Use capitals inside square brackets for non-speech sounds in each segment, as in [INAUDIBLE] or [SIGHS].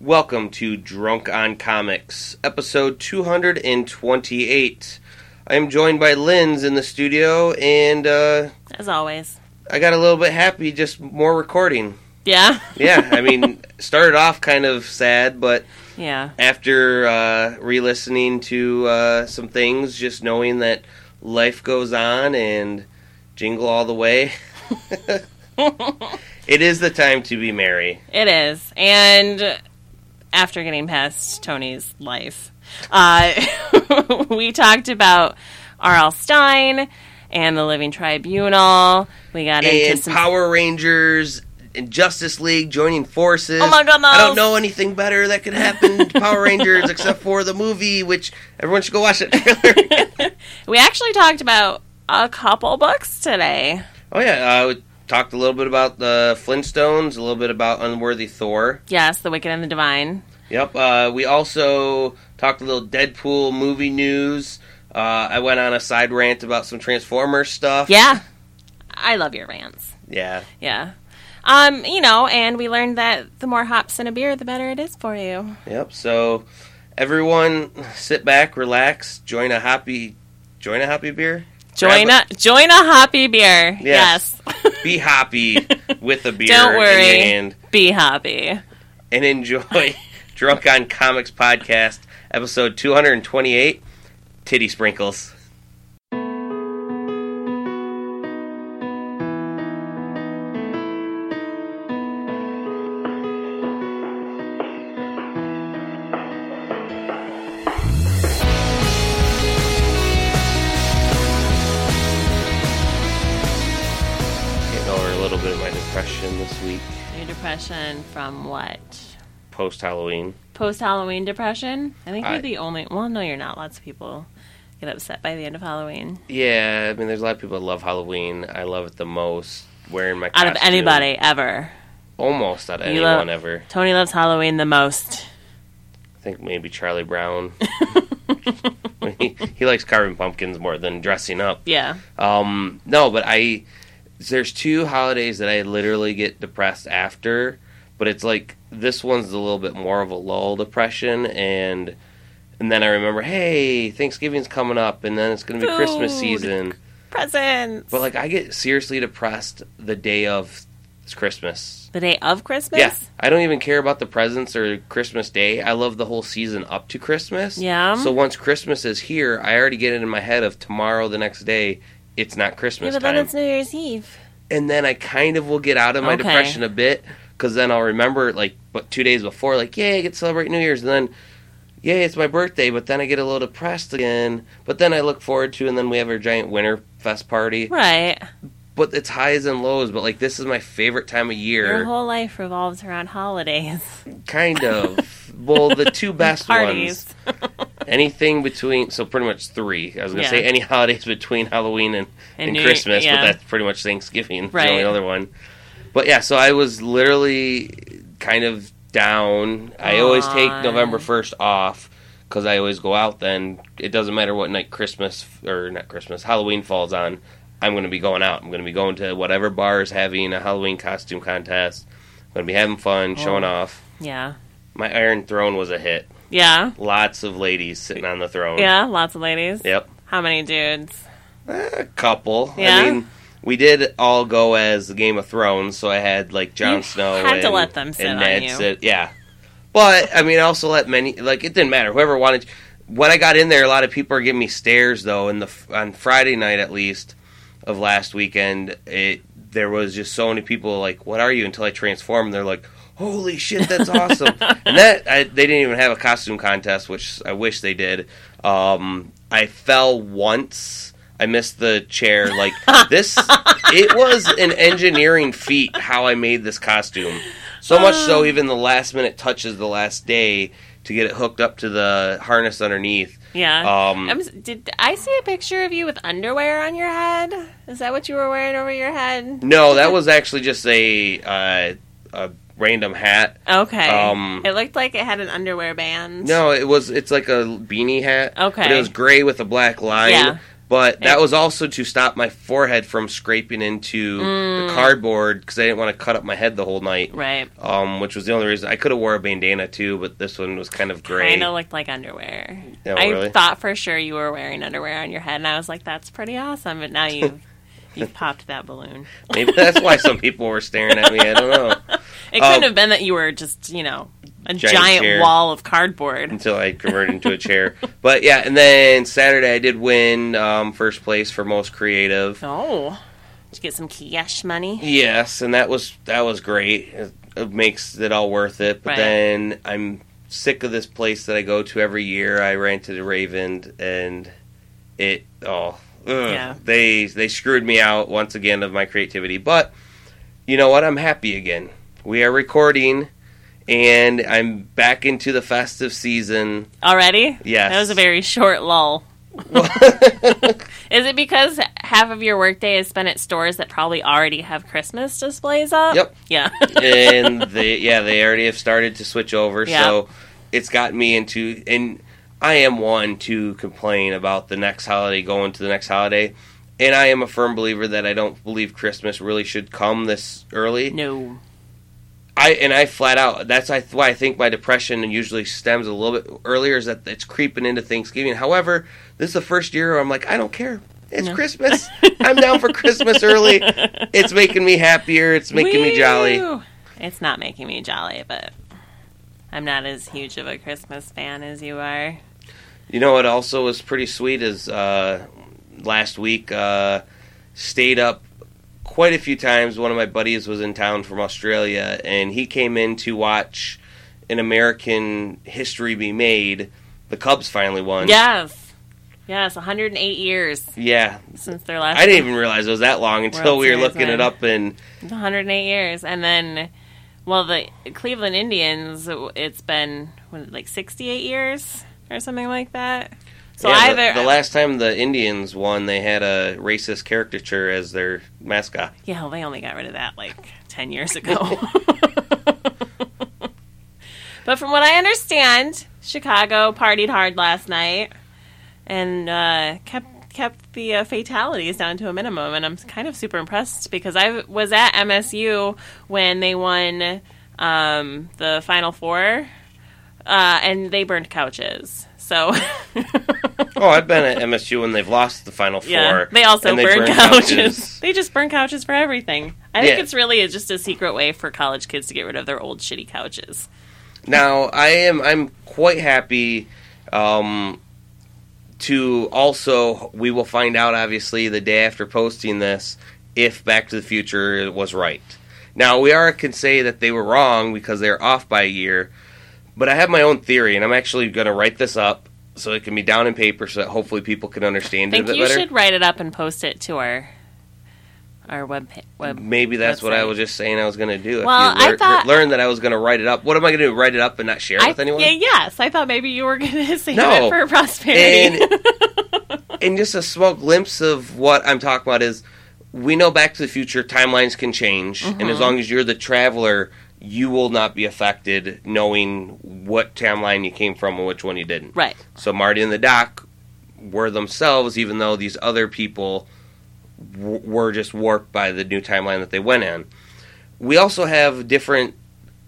Welcome to Drunk on Comics, episode 228. I am joined by Linz in the studio, and uh, As always. I got a little bit happy, just more recording. Yeah? Yeah, I mean, [LAUGHS] started off kind of sad, but Yeah. after uh, re listening to uh, some things, just knowing that life goes on and jingle all the way, [LAUGHS] [LAUGHS] it is the time to be merry. It is. And after getting past Tony's life, uh, [LAUGHS] we talked about R.L. Stine and the Living Tribunal. We got into and some. Power Rangers and Justice League joining forces. Oh my goodness. I don't know anything better that could happen to Power Rangers [LAUGHS] except for the movie, which everyone should go watch that trailer. [LAUGHS] we actually talked about a couple books today. oh yeah, uh, talked a little bit about the Flintstones, a little bit about Unworthy Thor. Yes, The Wicked and the Divine. Yep. Uh, we also talked a little Deadpool movie news. Uh, I went on a side rant about some Transformers stuff. Yeah. I love your rants. Yeah. Yeah. Um, you know, and we learned that the more hops in a beer, the better it is for you. Yep. So everyone, sit back, relax, join a happy, join a happy beer. Join Grab a join a hoppy beer. Yes. yes. [LAUGHS] be happy with a beer [LAUGHS] Don't in worry. your hand Be happy. and enjoy [LAUGHS] Drunk on Comics podcast episode 228 Titty Sprinkles. Depression this week Your depression from what? post Halloween. Post Halloween depression? I think I- you're the only. Well, no, you're not. Lots of people get upset by the end of Halloween. Yeah, I mean, there's a lot of people that love Halloween. I love it the most. Wearing my Out of anybody ever, almost out of You anyone love- ever. Tony loves Halloween the most. I think maybe Charlie Brown. [LAUGHS] [LAUGHS] he, he likes carving pumpkins more than dressing up. Yeah. Um, no, but I there's two holidays that I literally get depressed after, but it's like this one's a little bit more of a lull depression and and then I remember, hey, Thanksgiving's coming up and then it's going to be Christmas season. Presents. But like I get seriously depressed the day of Christmas. the day of Christmas. Yeah, I don't even care about the presents or Christmas Day. I love the whole season up to Christmas. Yeah. So once Christmas is here, I already get it in my head of tomorrow, the next day, it's not Christmas Yeah, but then time. it's New Year's Eve. and then I kind of will get out of my Okay. depression a bit because then I'll remember like, but two days before, like, yay, I get to celebrate New Year's, and then. Yay, it's my birthday, but then I get a little depressed again. But then I look forward to, and then we have our giant winter fest party. Right. But it's highs and lows. But like, this is my favorite time of year. Your whole life revolves around holidays. Kind of. [LAUGHS] well, the two best ones. Anything between, so pretty much three. I was going to Yeah. say any holidays between Halloween and, And and, New- Christmas, yeah. but that's pretty much Thanksgiving. Right. the only other one. But yeah, so I was literally kind of down. I always take November 1st off because I always go out then. It doesn't matter what night Christmas, or not Christmas, Halloween falls on. I'm going to be going out. I'm going to be going to whatever bar is having a Halloween costume contest. I'm going to be having fun, oh. showing Oh. off. Yeah. My Iron Throne was a hit. Yeah. Lots of ladies sitting on the throne. Yeah. Lots of ladies. Yep. How many dudes? Eh, a couple. Yeah? I mean, we did all go as the Game of Thrones, so I had like Jon You Snow. had to let them sit and on you. sit. Yeah, but I mean, I also let many. Like it didn't matter. Whoever wanted. When I got in there, a lot of people are giving me stares though. And the on Friday night at least of last weekend, it there was just so many people like, "What are you?" Until I transformed, they're like. Holy shit, that's awesome! [LAUGHS] and that I, they didn't even have a costume contest, which I wish they did. Um, I fell once. I missed the chair. Like [LAUGHS] this, it was an engineering feat how I made this costume. So much so, even the last minute touches the last day to get it hooked up to the harness underneath. Yeah. Um, I'm did I see a picture of you with underwear on your head? Is that what you were wearing over your head? no, that was actually just a uh, a random hat. Okay. Um, it looked like it had an underwear band. No, it was. It's like a beanie hat. Okay. but it was gray with a black line. Yeah. But that was also to stop my forehead from scraping into Mm. the cardboard because I didn't want to cut up my head the whole night. Right. Um, which was the only reason I could have wore a bandana too, but this one was kind of gray. Kind of looked like underwear. I really? thought for sure you were wearing underwear on your head, and I was like, "That's pretty awesome." But now you've [LAUGHS] you've popped that balloon. Maybe that's why some people were staring at me. I don't know. [LAUGHS] It couldn't Um, have been that you were just you know a Giant giant, wall of cardboard. until I converted into a chair. [LAUGHS] But yeah, and then Saturday I did win um, first place for most creative. Oh, did you get some cash money? Yes, and that was that was great. It, it makes it all worth it. But Right. then I'm sick of this place that I go to every year. I ran to the Raven, and it oh ugh, Yeah. they they screwed me out once again of my creativity. But you know what? I'm happy again. We are recording. And I'm back into the festive season. Already? Yes. That was a very short lull. [LAUGHS] Is it because half of your workday is spent at stores that probably already have Christmas displays up? Yep. Yeah. [LAUGHS] and [LAUGHS] they yeah they already have started to switch over Yeah. so it's got me into and i am one to complain about the next holiday going to the next holiday and i am a firm believer that i don't believe christmas really should come this early no. I and i flat out that's why i think my depression usually stems a little bit earlier is that it's creeping into thanksgiving. However this is the first year where i'm like i don't care. It's No. christmas. [LAUGHS] I'm down for christmas early. It's making me happier. It's making me jolly. It's not making me jolly, but I'm not as huge of a Christmas fan as you are. You know what also was pretty sweet is uh, last week uh, stayed up quite a few times. One of my buddies was in town from Australia, and he came in to watch an American history be made. The Cubs finally won. Yes. Yes, 108 years yeah. since their last. I didn't even realize it was that long until World we were looking win. it up. And 108 years, and then, well, the Cleveland Indians. It's been what, like 68 years or something like that. So yeah, the- either the, last time the Indians won, they had a racist caricature as their mascot. Yeah, well, they only got rid of that like [LAUGHS] 10 years ago. [LAUGHS] but from what I understand, Chicago partied hard last night and uh, kept kept the uh, fatalities down to a minimum and I'm kind of super impressed because I was at MSU when they won um, the final four uh, and they burned couches. So [LAUGHS] Oh, I've been at MSU when they've lost the Final Four. Yeah, they also and they burn, burn couches. [LAUGHS] They just burn couches for everything. I think Yeah. it's really just a secret way for college kids to get rid of their old shitty couches. Now I am I'm quite happy um, to also we will find out obviously the day after posting this if Back to the Future was right. Now we are can say that they were wrong because they're off by a year, but I have my own theory and I'm actually going to write this up so it can be down in paper so that hopefully people can understand it a think bit you better. should write it up and post it to our our web web. Maybe that's what I was just saying I was going to do. If Well, you I thought- learn that I was going to write it up. What am I going to do? Write it up and not share it I, with anyone? yeah, yes, I thought maybe you were going [LAUGHS] to save No. it for prosperity. And and just a small glimpse of what I'm talking about is we know Back to the Future timelines can change, and Mm-hmm. as long as you're the traveler, you will not be affected knowing what timeline you came from and which one you didn't. right. So Marty and the Doc were themselves, even though these other people w- were just warped by the new timeline that they went in. We also have different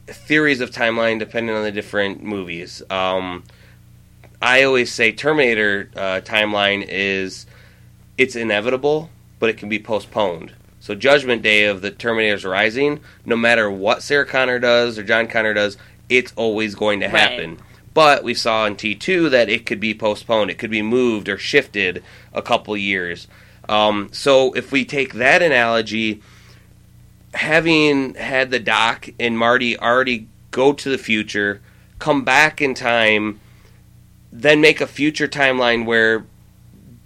theories of timeline depending on the different movies. Um, I always say Terminator uh, timeline is it's inevitable, but it can be postponed. So Judgment Day of the Terminator's Rising, no matter what Sarah Connor does or John Connor does, it's always going to Right. happen. But we saw in T2 that it could be postponed, it could be moved or shifted a couple years. Um, so if we take that analogy, having had the Doc and Marty already go to the future, come back in time, then make a future timeline where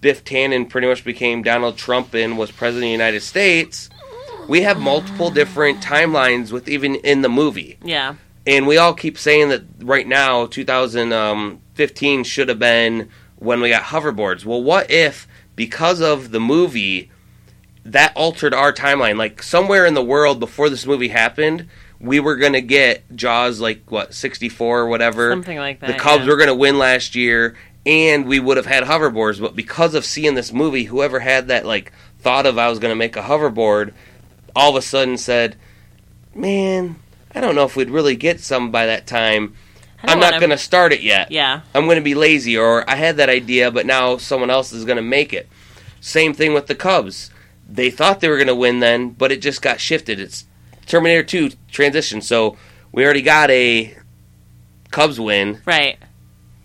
Biff Tannen pretty much became Donald Trump and was president of the United States. We have multiple different timelines with even in the movie Yeah. and we all keep saying that right now 2015 should have been when we got hoverboards well what if because of the movie that altered our timeline like somewhere in the world before this movie happened we were going to get jaws like what 64 or whatever Something like that. the Cubs yeah. were going to win last year, and we would have had hoverboards. But because of seeing this movie, whoever had that like thought of I was going to make a hoverboard, all of a sudden said, "Man, I don't know if we'd really get some by that time. I'm not going to start it yet. Yeah. I'm going to be lazy, or I had that idea, but now someone else is going to make it. Same thing with the Cubs. They thought they were going to win then, but it just got shifted. It's Terminator 2 transition, so we already got a Cubs win. Right.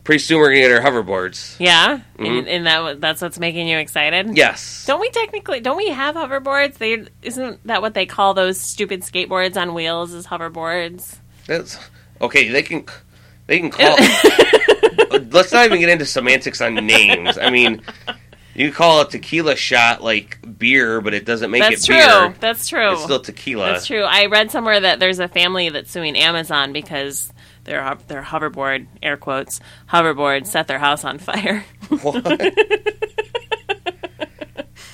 Pretty soon we're to get our hoverboards. Yeah. Mhm. And, and that that's what's making you excited. Yes. Don't we technically? Don't we have hoverboards? They isn't that what they call those stupid skateboards on wheels? Is hoverboards? That's, okay, they can they can call. [LAUGHS] let's not even get into semantics on names. I mean, you call a tequila shot like beer, but it doesn't make That's it true. beer. That's true. It's still tequila. That's true. I read somewhere that there's a family that's suing Amazon because their their hoverboard, air quotes, hoverboard set their house on fire. [LAUGHS] What?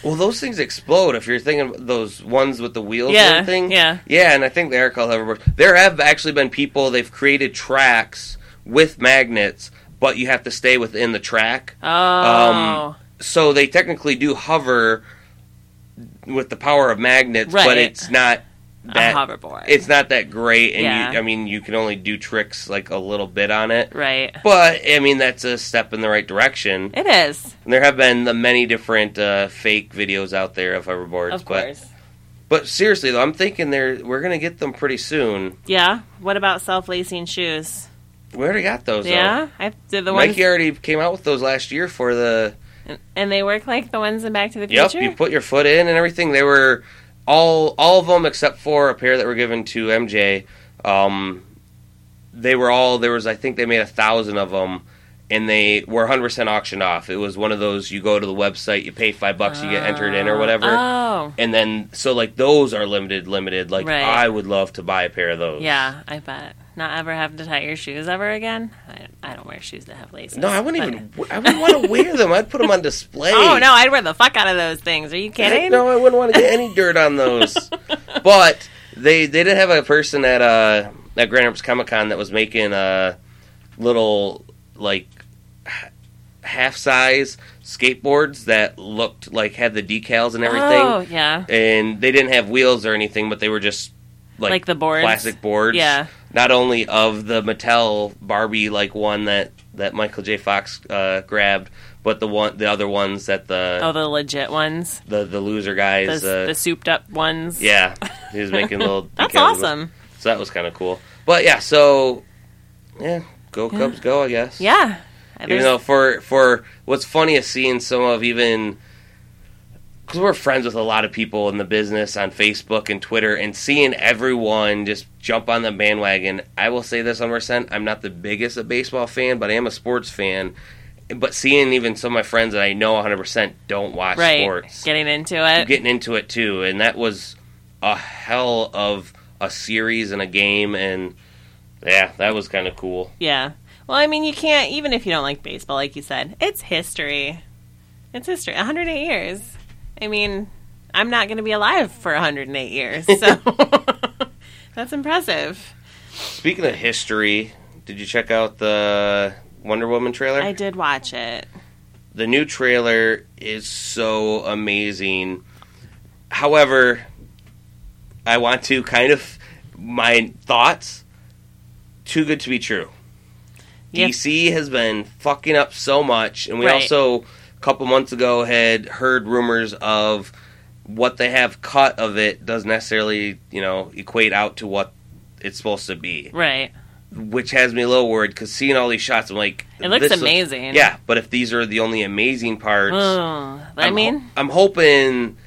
well, those things explode if you're thinking of those ones with the wheels and Yeah, everything. yeah. Yeah, and I think they are called hoverboards. There have actually been people, they've created tracks with magnets, but you have to stay within the track. Oh, Um, So they technically do hover with the power of magnets, but it's not that a hoverboard. it's not that great and Yeah. you, I mean you can only do tricks like a little bit on it. right. But I mean that's a step in the right direction. It is, And there have been the many different uh, fake videos out there of hoverboards. of but course. but seriously though, I'm thinking they're we're gonna get them pretty soon. Yeah. What about self lacing shoes? We already got those. Yeah, I did the though. ones, Nike already came out with those last year for the. and they work like the ones in Back to the Future. Yep, you put your foot in and everything. They were all all of them except for a pair that were given to MJ. Um, they were all there was I think they made a thousand of them, and they were 100 percent auctioned off. It was one of those you go to the website, you pay five bucks, you get entered in or whatever. Oh, and then so like those are limited limited like Right. i would love to buy a pair of those yeah, I bet. Not ever have to tie your shoes ever again. I, I don't wear shoes that have laces. no i wouldn't but- even i wouldn't want to [LAUGHS] wear them i'd put them on display Oh no, I'd wear the fuck out of those things. Are you kidding? no i wouldn't want to get any dirt on those [LAUGHS] but they they did have a person at uh at grand rapids comic con that was making uh little like half size skateboards that looked like had the decals and everything Oh yeah, and they didn't have wheels or anything, but they were just like, Like the boards? plastic boards. Yeah. Not only of the Mattel Barbie like one that that Michael J. Fox uh, grabbed, but the one the other ones that the oh the legit ones, the the loser the, guys. uh, the souped up ones. yeah, [LAUGHS] he was making little. that's awesome. So that was kind of cool. But yeah, so yeah, go Cubs, go! I guess. Yeah, Even though for for what's funny is seeing some of even because we're friends with a lot of people in the business on Facebook and Twitter, and seeing everyone just jump on the bandwagon. I will say this 100. percent I'm not the biggest a baseball fan, but I am a sports fan. But seeing even some of my friends that I know 100 percent don't watch right, sports, getting into it. getting into it too, and that was a hell of a series and a game, and yeah, that was kind of cool. yeah. Well, I mean, you can't even if you don't like baseball, like you said, it's history. It's history. 108 years. I mean, I'm not going to be alive for 108 years, so [LAUGHS] that's impressive. Speaking of history, did you check out the Wonder Woman trailer? I did watch it. the new trailer is so amazing. However, I want to kind of my thoughts too good to be true. Yep. DC has been fucking up so much, and we Right. also couple months ago had heard rumors of what they have cut of it doesn't necessarily, you know, equate out to what it's supposed to be, Right. which has me a little worried because seeing all these shots, I'm like, It looks amazing. yeah, but if these are the only amazing parts, Oh, I I'm mean, ho- I'm hoping.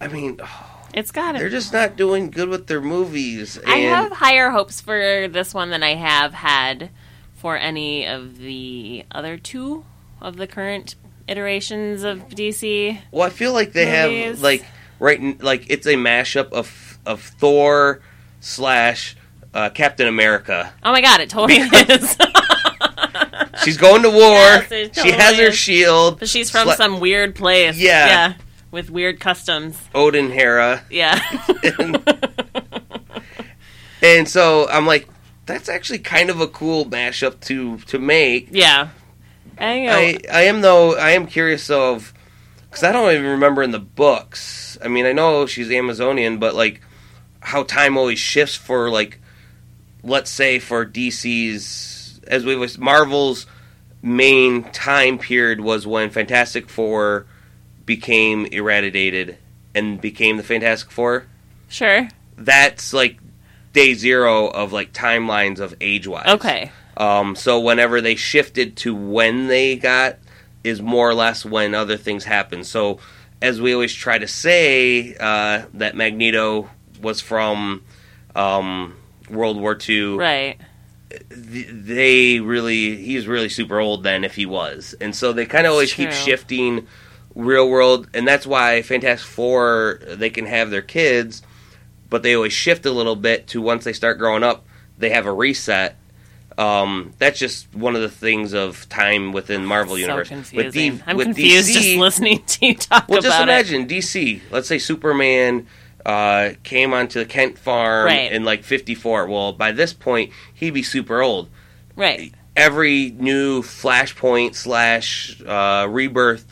I mean, [SIGHS] it's got they're just not doing good with their movies. I have higher hopes for this one than I have had for any of the other two of the current iterations of DC. well, I feel like they have like right, like it's a mashup of of Thor slash uh, Captain America. Oh my god, it totally is. [LAUGHS] She's going to war. Yes, it she has totally her shield. but she's from Sla- some weird place. Yeah. Yeah. With weird customs. Odin Hera, Yeah. [LAUGHS] and so I'm like, that's actually kind of a cool mashup to to make. yeah. I. I, I am though. I am curious though of because I don't even remember in the books. I mean, I know she's Amazonian, but like how time always shifts for like, let's say for DC's as we was Marvel's main time period was when Fantastic Four became eradicated and became the Fantastic Four. sure. That's like day zero of like timelines of age wise. Okay. Um, so whenever they shifted to when they got is more or less when other things happen. So as we always try to say uh, that Magneto was from um, World War II, Right. they really he's really super old then if he was, and so they kind of always keep shifting real world, and that's why Fantastic Four they can have their kids, but they always shift a little bit to once they start growing up, they have a reset. Um, that's just one of the things of time within Marvel so universe. confusing. D- I'm with confused DC, just listening to you talk well, about it. Well, just it. imagine DC. Let's say Superman uh, came onto the Kent farm Right. in like '54. Well, by this point, he'd be super old. Right. Every new Flashpoint slash uh, rebirth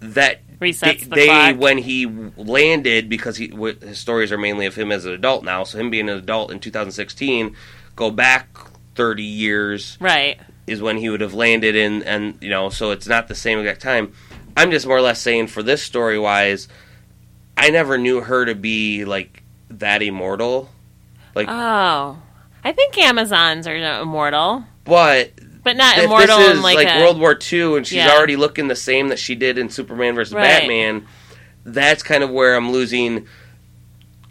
that Resets day, the day clock. when he landed, because he his stories are mainly of him as an adult now. So him being an adult in 2016, go back 30 years Right. is when he would have landed in and you know so it's not the same exact time i'm just more or less saying for this story wise i never knew her to be like that immortal like Oh. I think Amazons are immortal, but but not if immortal this is like, like, a, world war ii and she's Yeah. already looking the same that she did in superman versus Right. batman that's kind of where i'm losing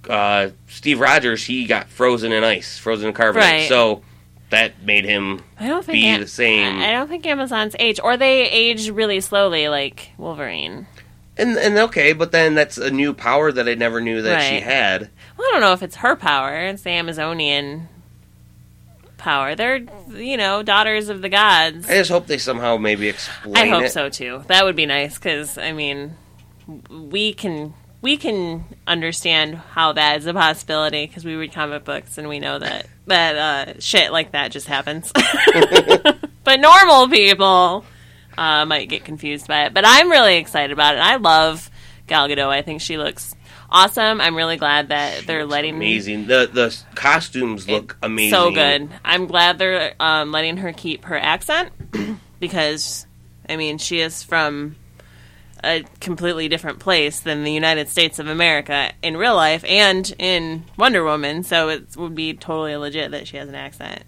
uh, steve rogers he got frozen in ice frozen in carbonate Right. so that made him I don't think be Am- the same. I don't think Amazons age, or they age really slowly, like Wolverine. And and okay, but then that's a new power that I never knew that she had. Well, I don't know if it's her power. It's the Amazonian power. They're, you know, daughters of the gods. I just hope they somehow maybe explain I hope it. so too. That would be nice because I mean, we can we can understand how that is a possibility because we read comic books and we know that that uh, shit like that just happens. [LAUGHS] but normal people uh, might get confused by it. But I'm really excited about it. I love Gal Gadot. I think she looks awesome. I'm really glad that they're letting me Amazing. The the costumes look amazing. so good. I'm glad they're um, letting her keep her accent [CLEARS THROAT] because, I mean, she is from a completely different place than the United States of America in real life and in Wonder Woman. So it would be totally legit that she has an accent.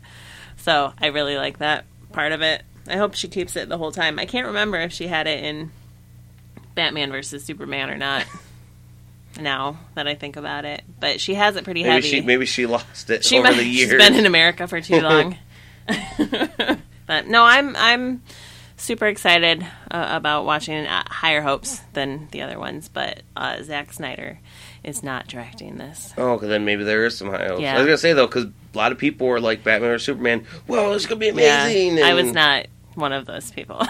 So I really like that part of it. I hope she keeps it the whole time. I can't remember if she had it in Batman versus Superman or not. [LAUGHS] Now that I think about it, but she has it pretty Maybe heavy she maybe she lost it she over might, the [LAUGHS] she's years. been in America for too [LAUGHS] long. but no, I'm I'm super excited uh, about watching uh, Higher Hopes than the other ones. But uh, Zack Snyder is not directing this. oh, 'cause then maybe there is some high hopes. Yeah. I was gonna say though, because a lot of people were like Batman or Superman. Well, it's gonna be amazing. Yeah, I was not one of those people.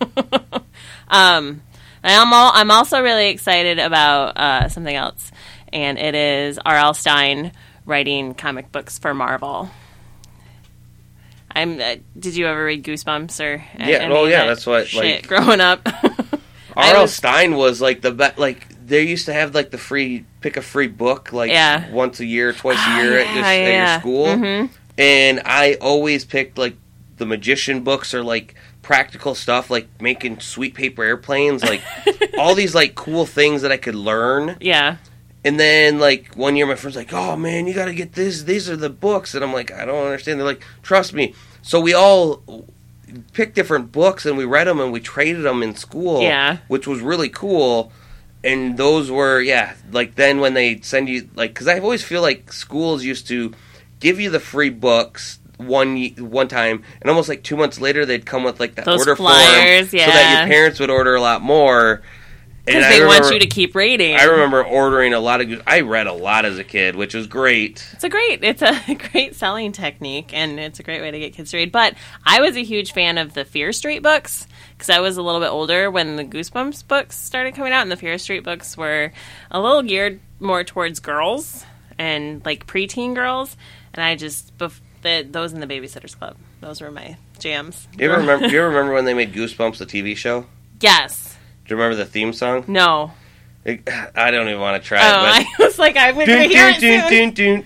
[LAUGHS] um, I'm all, I'm also really excited about uh, something else, and it is R.L. Stine writing comic books for Marvel. I'm. Uh, did you ever read Goosebumps or? a- Yeah, well, of yeah, that that's what, shit like- growing up. [LAUGHS] I R.L. Stine was like the best. Like they used to have like the free pick a free book like Yeah. once a year, twice Oh, a year at, yeah, your, at your yeah. school. Mhm. And I always picked like the magician books or like practical stuff, like making sweet paper airplanes, like [LAUGHS] all these like cool things that I could learn. Yeah, And then like one year, my friend's like, "Oh man, you got to get this. These are the books." And I'm like, "I don't understand." They're like, "Trust me." So we all picked different books and we read them and we traded them in school. Yeah. which was really cool. And those were yeah, like then when they send you like because I always feel like schools used to give you the free books one one time and almost like two months later they'd come with like that Those order flyers, form so that your parents would order a lot more. Because they remember- want you to keep reading. I remember ordering a lot of. I read a lot as a kid, which was great. It's a great, it's a [LAUGHS] great selling technique, and it's a great way to get kids to read. But I was a huge fan of the Fear Street books because I was a little bit older when the Goosebumps books started coming out, and the Fear Street books were a little geared more towards girls and like preteen girls. And I just bef- the, those in the Babysitters Club, those were my jams. Do You ever remember? Do [LAUGHS] you remember when they made Goosebumps the TV show? Yes. Do you remember the theme song? No. It- I don't even want to try Oh, it. [LAUGHS] I was like, I'm going to But hear it soon.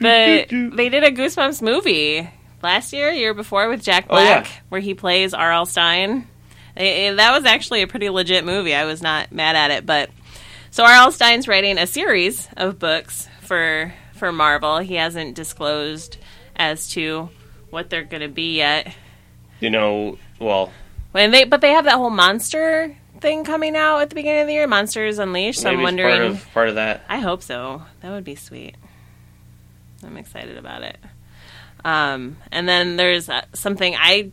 But they did a Goosebumps movie last year, year before with Jack Oh, yeah. Black, where he plays R.L. Stine. Eh, eh, that was actually a pretty legit movie. I was not mad at it, but so R.L. Stine's writing a series of books for for Marvel. He hasn't disclosed as to what they're going to be yet. you know, well, When they but they have that whole monster thing coming out at the beginning of the year, Monsters Unleashed. So I'm it's part wondering. of part of that. I hope so. That would be sweet. I'm excited about it. Um, and then there's uh, something I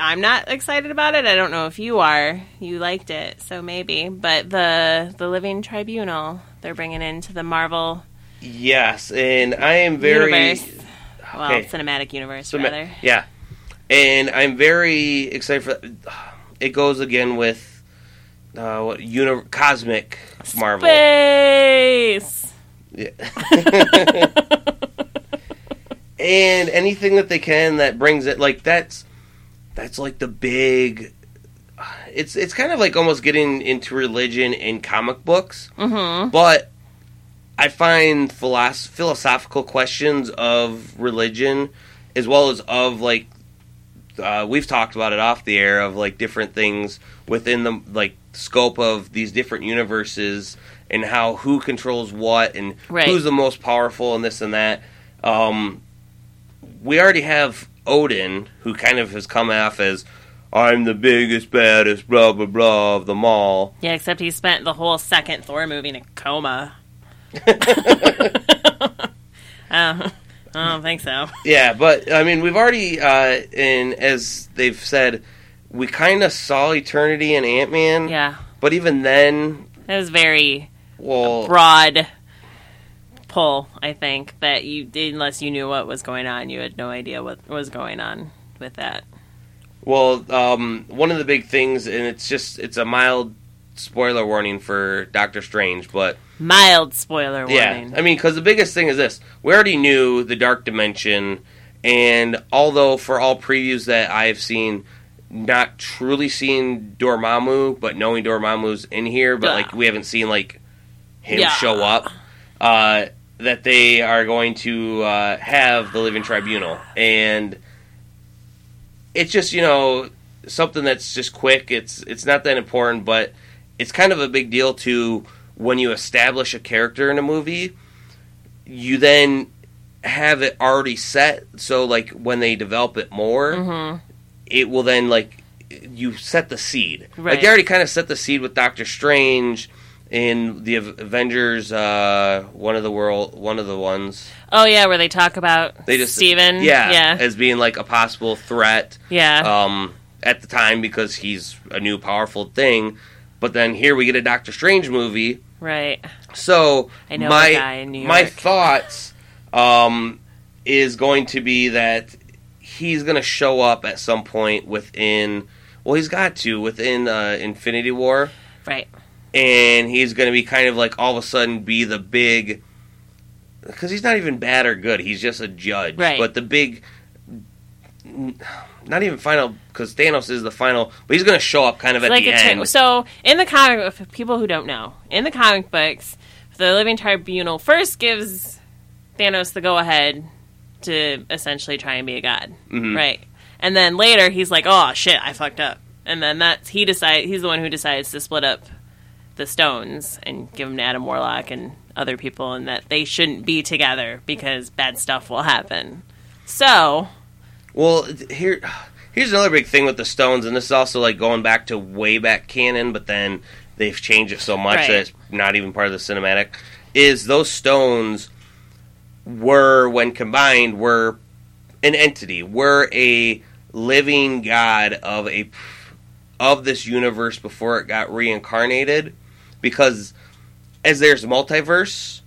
I'm not excited about it. I don't know if you are. You liked it, so maybe. But the the Living Tribunal they're bringing into the Marvel Yes, and I am very universe. Well, Okay. cinematic universe So, rather. Yeah, and I'm very excited for. [SIGHS] It goes again with uh, what uni- cosmic Marvel. Space. Yeah. [LAUGHS] and anything that they can that brings it like that's that's like the big. [SIGHS] It's it's kind of like almost getting into religion in comic books, Mm-hmm. but I find philosoph- philosophical questions of religion as well as of like uh, we've talked about it off the air of like different things within the like scope of these different universes and how who controls what and Right. who's the most powerful and this and that. Um, we already have Odin, who kind of has come off as I'm the biggest, baddest, blah blah blah of them all. Yeah, except he spent the whole second Thor movie in a coma. [LAUGHS] Uh, I don't think so. Yeah, but I mean, we've already, uh, and as they've said, we kind of saw Eternity in Ant Man. Yeah, But even then, it was very well, broad pull. I think that you unless you knew what was going on, you had no idea what was going on with that. well, um, one of the big things, and it's just, it's a mild spoiler warning for Doctor Strange, but Mild spoiler warning. yeah, I mean, because the biggest thing is this: we already knew the Dark Dimension, and although for all previews that I've seen. Not truly seen Dormammu, but knowing Dormammu's in here, but like we haven't seen like him Yeah. show up. uh, that they are going to uh, have the Living Tribunal, and it's just you know something that's just quick. It's it's not that important, but it's kind of a big deal to when you establish a character in a movie. You then have it already set, so like when they develop it more, hmm it will then like you set the seed. Like Right. they already kind of set the seed with Doctor Strange in the Avengers. Uh, one of the world, one of the ones Oh yeah, where they talk about they just Stephen. yeah, yeah, as being like a possible threat. yeah. Um, at the time because he's a new powerful thing. But then here we get a Doctor Strange movie. Right. So I know my guy in New my thoughts um, is going to be that he's going to show up at some point within. Well, he's got to within uh, Infinity War, Right. and he's going to be kind of like all of a sudden be the big. Because he's not even bad or good; he's just a judge. Right. But the big, not even final, because Thanos is the final. But he's going to show up kind of at like the end. so in the comic for people who don't know in the comic books the living tribunal first gives thanos the go-ahead to essentially try and be a god Mhm. right and then later he's like oh shit i fucked up and then that's he decide he's the one who decides to split up the stones and give them to adam warlock and other people and that they shouldn't be together because bad stuff will happen so Well, here, here's another big thing with the Stones, and this is also like going back to way back canon, but then they've changed it so much Right. that it's not even part of the cinematic. Is those stones were, when combined, were an entity, were a living god of a of this universe before it got reincarnated, because as there's multiverse,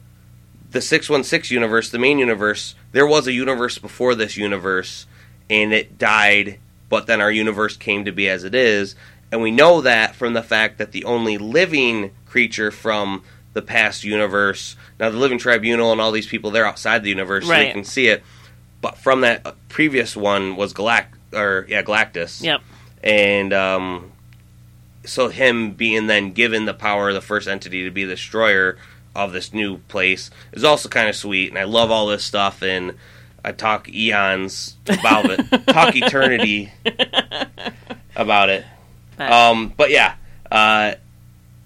the 616 universe, the main universe, there was a universe before this universe and it died, but then our universe came to be as it is. And we know that from the fact that the only living creature from the past universe. Now the Living Tribunal and all these people they're outside the universe, so Right. they can see it. But from that previous one was Galact or yeah Galactus, Yep. and um, so him being then given the power of the first entity to be the destroyer of this new place is also kind of sweet, and I love all this stuff and. I talk eons about it, talk eternity about it. But, Um, but yeah, uh,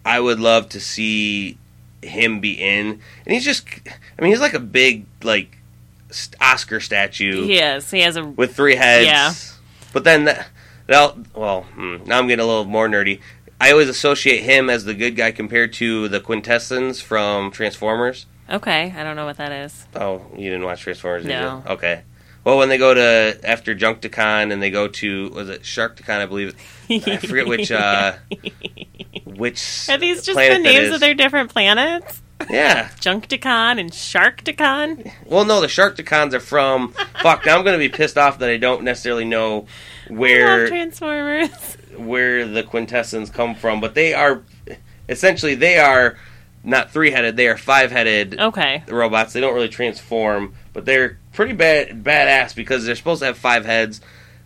I would love to see him be in, and he's just, I mean, he's like a big like Oscar statue he is. He has a. with three heads. Yeah. But then that, that well, hmm, now I'm getting a little more nerdy. I always associate him as the good guy compared to the Quintessence from Transformers. Okay, I don't know what that is. Oh, you didn't watch Transformers, did No. you? Okay. Well, when they go to after Junkticon and they go to was it Sharkticon? I believe. I forget which uh [LAUGHS] which Are these just the names of their different planets? Yeah. [LAUGHS] Junkticon and Sharkticon? Well, no, the Sharkticons are from. fuck. Now I'm going to be pissed off that I don't necessarily know I love where Transformers. where the quintessence come from, but they are essentially they are not three headed. They are five headed Okay. robots. They don't really transform, but they're pretty bad badass because they're supposed to have five heads.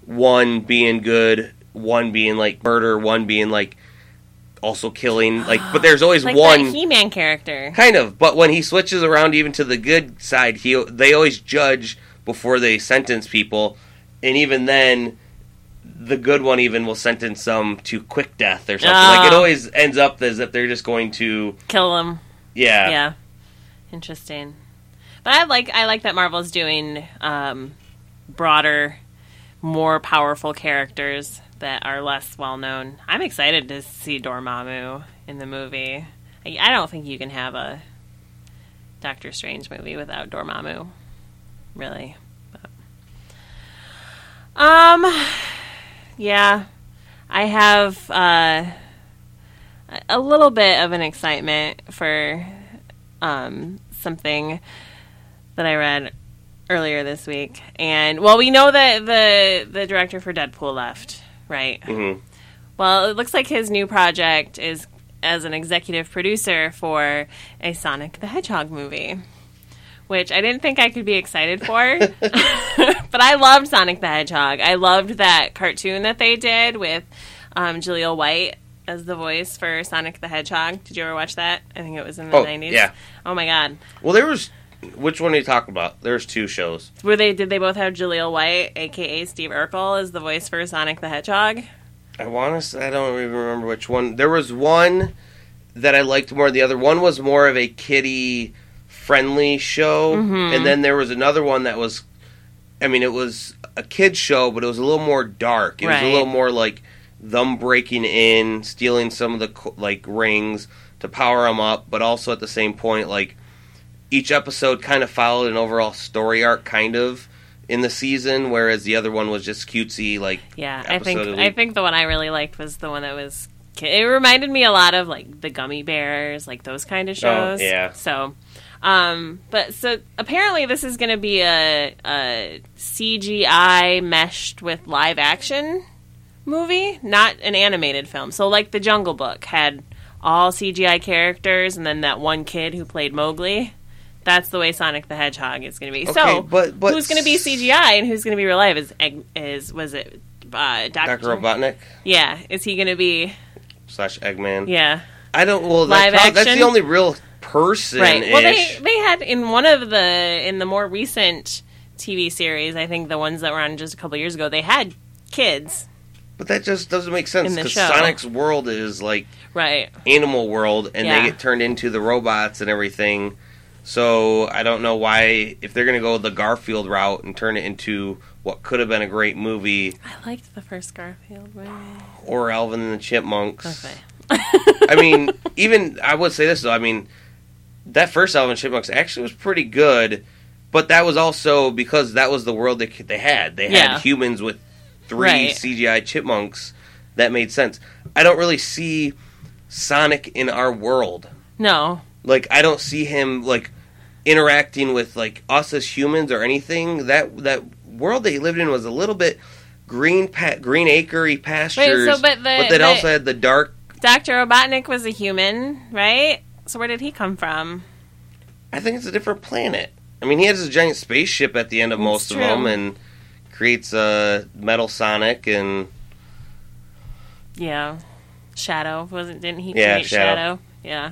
One being good, one being like murder, one being like also killing. Like, but there's always [GASPS] Like one. He-Man character. Kind of, but when he switches around even to the good side, he they always judge before they sentence people, and even then, the good one even will sentence some to quick death or something. Like it Oh. always ends up as if they're just going to, Kill them. yeah, Yeah. Interesting. But I like I like that Marvel's doing um, broader, more powerful characters that are less well known. I'm excited to see Dormammu in the movie. I, I don't think you can have a Doctor Strange movie without Dormammu. Really. But- Um yeah. I have uh a little bit of an excitement for um, something that I read earlier this week, and well, we know that the the director for Deadpool left, right? hmm Well, it looks like his new project is as an executive producer for a Sonic the Hedgehog movie, which I didn't think I could be excited for. [LAUGHS] but I loved Sonic the Hedgehog. I loved that cartoon that they did with um, Jaleel White as the voice for Sonic the Hedgehog. Did you ever watch that? I think it was in the Oh, 90s. yeah. Oh my god. Well, there was which one are you talking about? There's two shows. Were they did they both have Jaleel White, aka Steve Urkel, as the voice for Sonic the Hedgehog? I want to. I don't even remember which one. There was one that I liked more. than The other one was more of a kiddie friendly show, Mhm. and then there was another one that was. I mean, it was a kids show, but it was a little more dark. It was a little more like them breaking in, stealing some of the like rings to power them up, but also at the same point, like each episode kind of followed an overall story arc, kind of in the season, whereas the other one was just cutesy, like Yeah, I think I the- think the one I really liked was the one that was. It reminded me a lot of like the Gummy Bears, like those kind of shows. Oh, yeah. So, um, but so apparently this is going to be a, a CGI meshed with live action movie, not an animated film. So like the Jungle Book had all CGI characters, and then that one kid who played Mowgli. That's the way Sonic the Hedgehog is going to be. Okay, so, but- but who's going to be CGI and who's going to be real life? Is Egg- is was it uh, Doctor? Robotnik Yeah, is he going to be? slash Eggman. Yeah, I don't. Well, Live that's, that's the only real person. right. Well, they they had in one of the in the more recent TV series, I think the ones that were on just a couple years ago, they had kids. but that just doesn't make sense because. Sonic's world is like Right. animal world, and Yeah. they get turned into the robots and everything. So I don't know why if they're gonna go the Garfield route and turn it into what could have been a great movie I liked the first Garfield movie. or Alvin and the Chipmunks. Okay. I mean, even I would say this though. I mean, that first Alvin and Chipmunks actually was pretty good, but that was also because that was the world they they had. They had Yeah. humans with three Right. CGI chipmunks. That made sense. I don't really see Sonic in our world. No. Like I don't see him like interacting with like us as humans or anything. That that world they lived in was a little bit green pa- green acrey pastures, but the- that the- also had the dark Dr. Robotnik was a human, right? So where did he come from? I think it's a different planet. I mean, he has a giant spaceship at the end of That's most true. of them, and creates a metal Sonic, and Yeah, Shadow wasn't? Didn't he Yeah, create Shadow. Shadow? Yeah.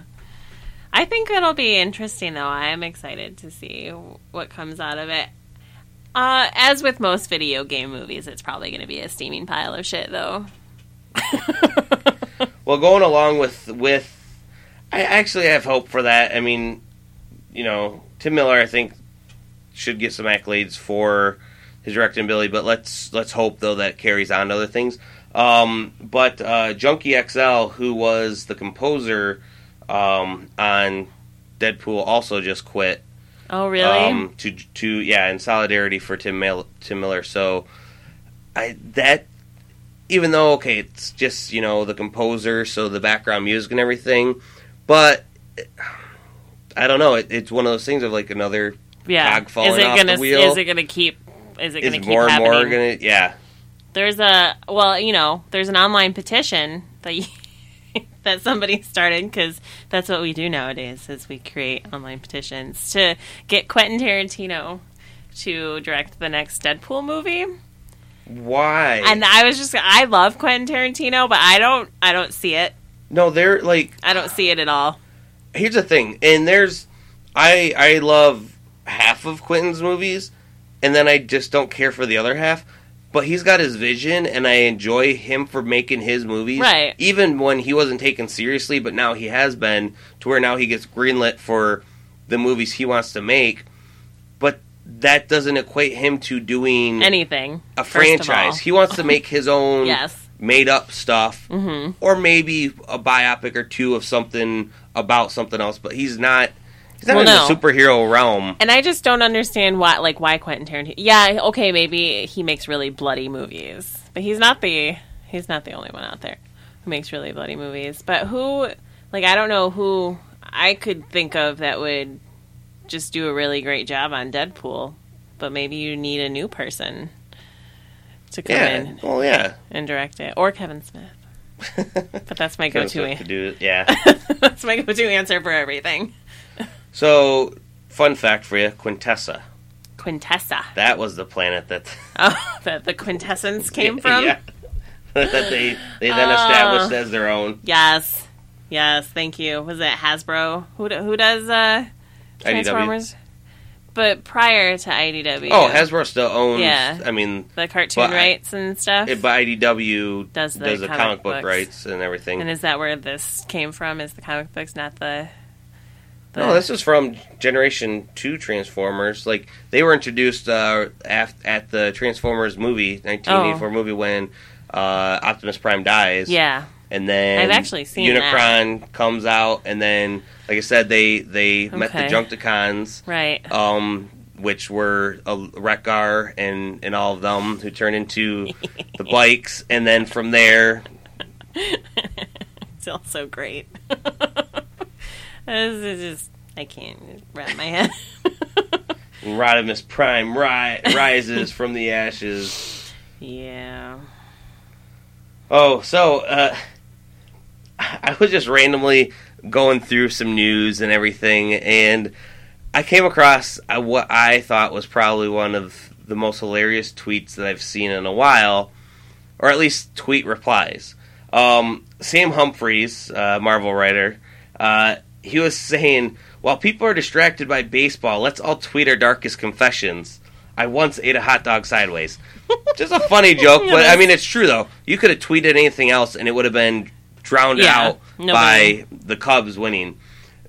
I think it'll be interesting, though. I am excited to see what comes out of it. Uh, as with most video game movies, it's probably going to be a steaming pile of shit, though. [LAUGHS] well, going along with with, I actually have hope for that. I mean, you know, Tim Miller, I think, should get some accolades for his directing ability, but let's let's hope though that carries on to other things. Um, but uh, Junkie XL, who was the composer um, on Deadpool, also just quit. oh, really? Um, to to yeah, in solidarity for Tim Mil- Tim Miller. So, I that even though okay, it's just you know the composer, so the background music and everything, but I don't know. It, it's one of those things of like another yeah. cog falling is it off gonna the wheel. is it gonna keep? Is it is gonna keep more and happening? more gonna yeah. There's a well, you know, there's an online petition that you, [LAUGHS] that somebody started because that's what we do nowadays is we create online petitions to get Quentin Tarantino to direct the next Deadpool movie. Why? And I was just I love Quentin Tarantino, but I don't I don't see it. No, they're like I don't see it at all. here's the thing, and there's I I love half of Quentin's movies, and then I just don't care for the other half. But he's got his vision, and I enjoy him for making his movies. Right. Even when he wasn't taken seriously, but now he has been to where now he gets greenlit for the movies he wants to make. But that doesn't equate him to doing Anything. a first of all. franchise. He wants to make his [LAUGHS] own Yes. Made up stuff, Mhm. or maybe a biopic or two of something about something else. But he's not. He's not Well, in no. the superhero realm. And I just don't understand why, like, why Quentin Tarantino? Yeah, okay, maybe he makes really bloody movies, but he's not the he's not the only one out there who makes really bloody movies. But who, like, I don't know who I could think of that would just do a really great job on Deadpool. But maybe you need a new person to come Yeah. in Well, yeah. and direct it, or Kevin Smith. [LAUGHS] But that's my go-to. Smith to do it. [LAUGHS] Yeah. that's my go-to answer for everything. so, fun fact for you: Quintessa. Quintessa. That was the planet that [LAUGHS] Oh, that the Quintessons came from. yeah, that they they then Oh. established as their own. Yes, yes. Thank you. Was it Hasbro? Who do, who does uh, Transformers? But prior to IDW, Oh, Hasbro still owns. Yeah. I mean, the cartoon I- rights and stuff. it, but IDW Does does the the, comic comic, book rights and everything. and is that where this came from? Is the comic books not the? the No, this is from Generation Two Transformers. Like they were introduced uh, at, at the Transformers movie, 1984 movie, when uh, Optimus Prime dies. yeah. And then I've actually seen Unicron comes out, and then, like I said, they they met the Okay. Junkticons, Right. um, which were uh, Wreck-Gar and and all of them who turned into the [LAUGHS] bikes, and then from there, [LAUGHS] it's also great. [LAUGHS] this is just I can't wrap my head. Rodimus Prime ri- rises from the ashes. yeah. Oh, so uh, I was just randomly going through some news and everything, and I came across what I thought was probably one of the most hilarious tweets that I've seen in a while, or at least tweet replies. Um, Sam Humphries, uh, Marvel writer, uh, he was saying, "While people are distracted by baseball, let's all tweet our darkest confessions." I once ate a hot dog sideways. [LAUGHS] Just a funny joke, but I mean it's true though. You could have tweeted anything else, and it would have been drowned Yeah, out nobody- by the Cubs winning.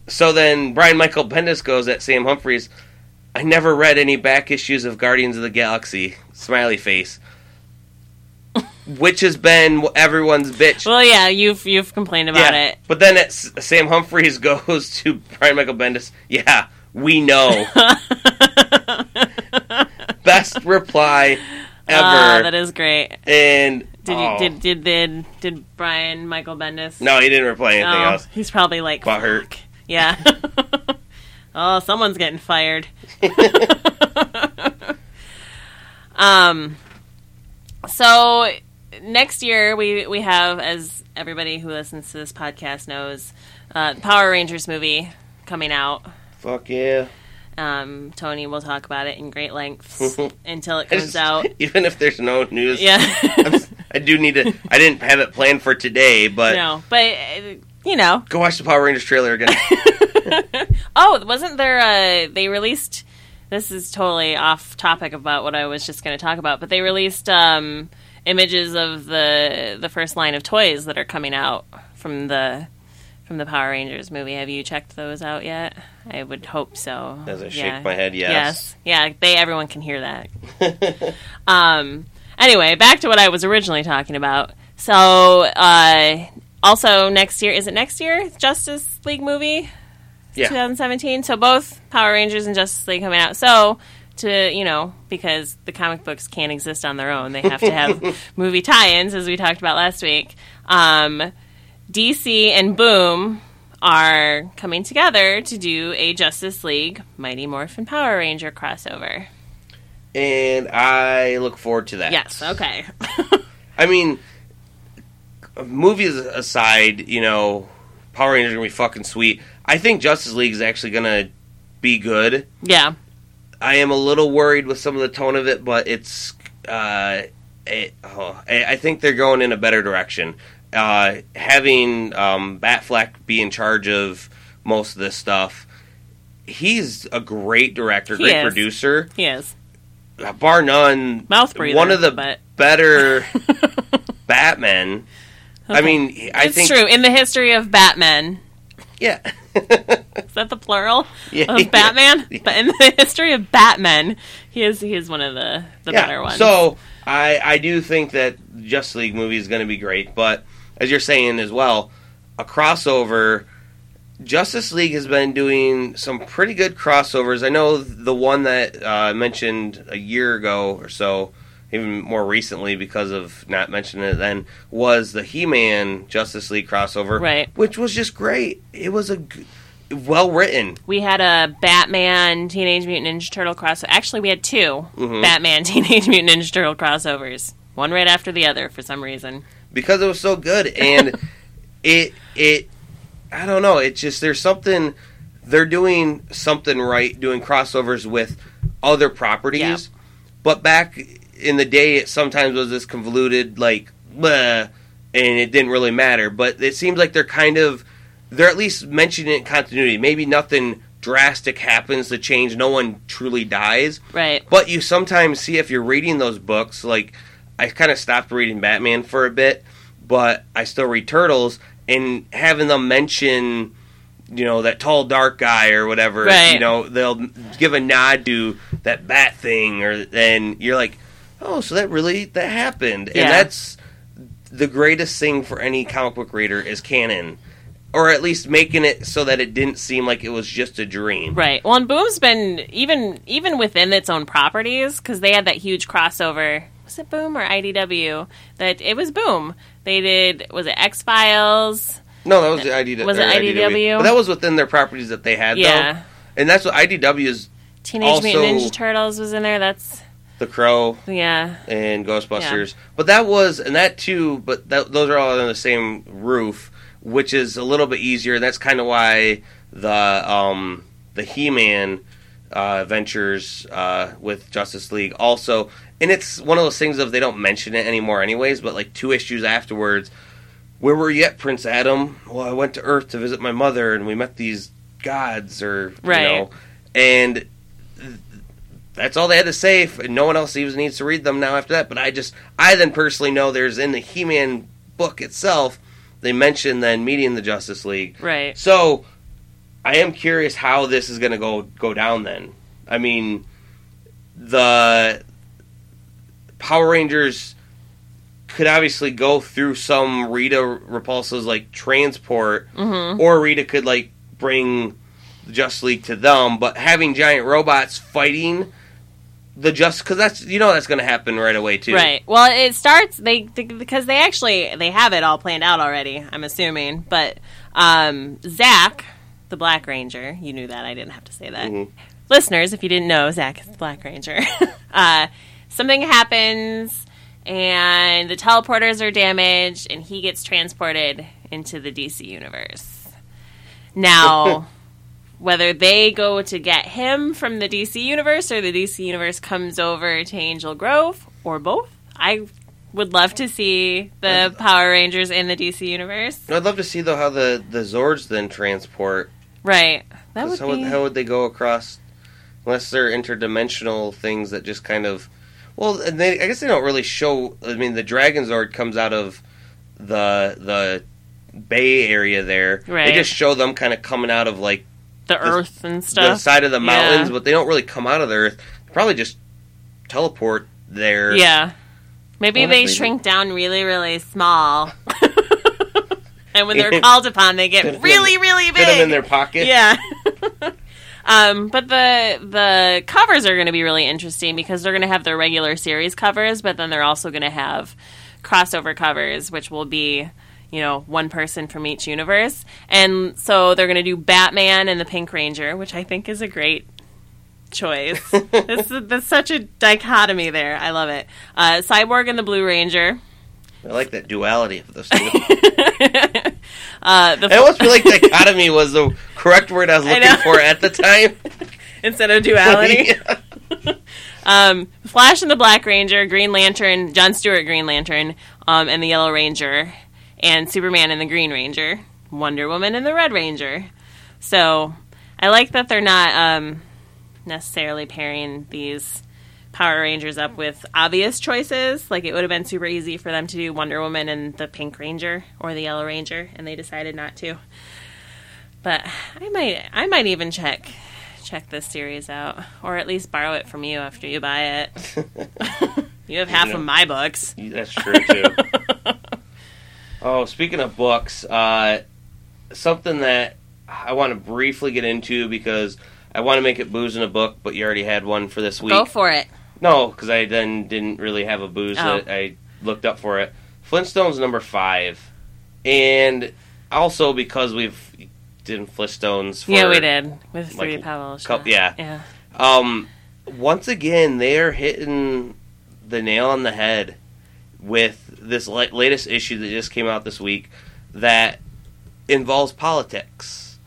So then Brian Michael Bendis goes at Sam Humphries. I never read any back issues of Guardians of the Galaxy. Smiley face. [LAUGHS] Which has been everyone's bitch. Well, yeah, you've you've complained about yeah. it. But then it's, Sam Humphries [LAUGHS] goes to Brian Michael Bendis. Yeah, we know. [LAUGHS] Best reply ever. Ah, that is great. and Did oh, you did did did did Brian Michael Bendis? no, he didn't reply anything Oh, else. He's probably like Butt hurt. "Fuck." Yeah. [LAUGHS] oh, someone's getting fired. [LAUGHS] um. So next year we we have, as everybody who listens to this podcast knows, Uh, the Power Rangers movie coming out. Fuck yeah. Um, Tony will talk about it in great lengths [LAUGHS] until it I comes just- out. Even if there's no news, Yeah. I'm- [LAUGHS] I do need to. I didn't have it planned for today, but no, but you know. go watch the Power Rangers trailer again. [LAUGHS] Oh, wasn't there? Uh, they released. This is totally off topic about what I was just going to talk about, but they released um, images of the the first line of toys that are coming out from the from the Power Rangers movie. Have you checked those out yet? I would hope so. As I shake my head, yes. Yes. Yeah. They everyone can hear that. [LAUGHS] um. Anyway, back to what I was originally talking about. So, uh, also next year is it next year? Justice League movie. yeah, 2017. So both Power Rangers and Justice League coming out. So to you know because the comic books can't exist on their own, they have to have [LAUGHS] movie tie-ins, as we talked about last week. Um, DC and Boom are coming together to do a Justice League Mighty Morphin Power Ranger crossover. And I look forward to that. Yes. Okay. [LAUGHS] I mean, movies aside, you know, Power Rangers are gonna be fucking sweet. I think Justice League is actually gonna be good. yeah. I am a little worried with some of the tone of it, but it's. Uh, it, oh, I I think they're going in a better direction. Uh, having um, Batfleck be in charge of most of this stuff, he's a great director, He great is. producer, He is Uh, bar none. mouth breather. one of the but better [LAUGHS] Batman. I mean, I it's think true in the history of Batman. yeah. Is that the plural Yeah, of yeah. Batman? But in the history of Batman, he is he is one of the the yeah. better ones. So I I do think that Justice League movie is going to be great, but as you're saying as well, a crossover. Justice League has been doing some pretty good crossovers. I know the one that uh, I mentioned a year ago or so, even more recently because of not mentioning it then, was the He-Man Justice League crossover, Right. Which was just great. It was a g- well written. we had a Batman Teenage Mutant Ninja Turtle crossover. Actually, we had 2 Mhm. Batman [LAUGHS] Teenage Mutant Ninja Turtle crossovers, one right after the other for some reason. because it was so good and [LAUGHS] it it I don't know. It's just there's something they're doing something right doing crossovers with other properties. Yeah. but back in the day it sometimes was this convoluted like bleh, and it didn't really matter. But it seems like they're kind of they're at least mentioning it in continuity. Maybe nothing drastic happens to change. No one truly dies. Right. but you sometimes see if you're reading those books, like I kind of stopped reading Batman for a bit, but I still read Turtles, and having them mention, you know, that tall dark guy or whatever, Right. you know, they'll give a nod to that bat thing, or then you're like, oh, so that really that happened, Yeah. and that's the greatest thing for any comic book reader is canon. Or at least making it so that it didn't seem like it was just a dream. Right. Well, and Boom's been even even within its own properties because they had that huge crossover. Was it Boom or IDW? That it was Boom. They did. Was it X Files? No, that was the IDW. Was it or IDW? But that was within their properties that they had, Yeah. though. And that's what IDW is Teenage Mutant Ninja Turtles was in there. That's The Crow yeah. and Ghostbusters. But that was, and that too, but that, those are all under the same roof, which is a little bit easier. That's kind of why the um, the He Man uh, ventures uh, with Justice League also. And it's one of those things of they don't mention it anymore, anyways. But like two issues afterwards, where were you at, Prince Adam? Well, I went to Earth to visit my mother, and we met these gods, or Right. you know, and that's all they had to say. and No one else even needs to read them now after that. But I just, I then personally know there's in the He-Man book itself, they mention then meeting the Justice League. Right. So I am curious how this is going to go go down. Then, I mean, the Power Rangers could obviously go through some Rita Repulsa's like transport, Mm-hmm. or Rita could like bring the Justice League to them. But having giant robots fighting the just because that's you know that's going to happen right away too. Right. Well, it starts they because they actually they have it all planned out already. I'm assuming, but um, Zach, the Black Ranger, you knew that. I didn't have to say that. Mhm. Listeners, if you didn't know, Zach is the Black Ranger. [LAUGHS] uh, something happens, and the teleporters are damaged, and he gets transported into the DC universe. Now, [LAUGHS] whether they go to get him from the DC universe or the DC universe comes over to Angel Grove or both, I would love to see the Power Rangers in the DC universe. I'd love to see though how the the Zords then transport. Right. That 'Cause would how, be. would, how would they go across? Unless they're interdimensional things that just kind of. Well, and they, I guess they don't really show. I mean, the Dragon Zord comes out of the the Bay area there. Right. They just show them kind of coming out of like the Earth and stuff, the side of the Yeah. mountains, but they don't really come out of the Earth. They probably just teleport there. Yeah. Maybe Well, they shrink down really, really small. [LAUGHS] and when they're [LAUGHS] called upon, they get really, really big. Fit them in their pocket. Yeah. [LAUGHS] um, but the the covers are going to be really interesting because they're going to have their regular series covers, but then they're also going to have crossover covers, which will be you know one person from each universe, and so they're going to do Batman and the Pink Ranger, which I think is a great choice. [LAUGHS] this is, there's such a dichotomy there. I love it. Uh, Cyborg and the Blue Ranger. I like that duality of those two. [LAUGHS] Uh, the I almost feel like [LAUGHS] dichotomy was the correct word I was looking know. for at the time. [LAUGHS] instead of duality. Yeah. Um, Flash and the Black Ranger, Green Lantern, John Stewart Green Lantern, um, and the Yellow Ranger, and Superman and the Green Ranger, Wonder Woman and the Red Ranger. So I like that they're not um, necessarily pairing these Power Rangers up with obvious choices. Like it would have been super easy for them to do Wonder Woman and the Pink Ranger or the Yellow Ranger, and they decided not to. But I might, I might even check check this series out, or at least borrow it from you after you buy it. [LAUGHS] you have half You know. of my books. That's true too. [LAUGHS] oh, speaking of books, uh, something that I want to briefly get into because I want to make it booze in a book, but you already had one for this week. Go for it. No, because I then didn't really have a booze Oh. that I looked up for it. Flintstones number five, and also because we've did Flintstones. For, yeah, we did with like, three Pavlos. yeah. yeah. Um, once again, they are hitting the nail on the head with this latest issue that just came out this week that involves politics,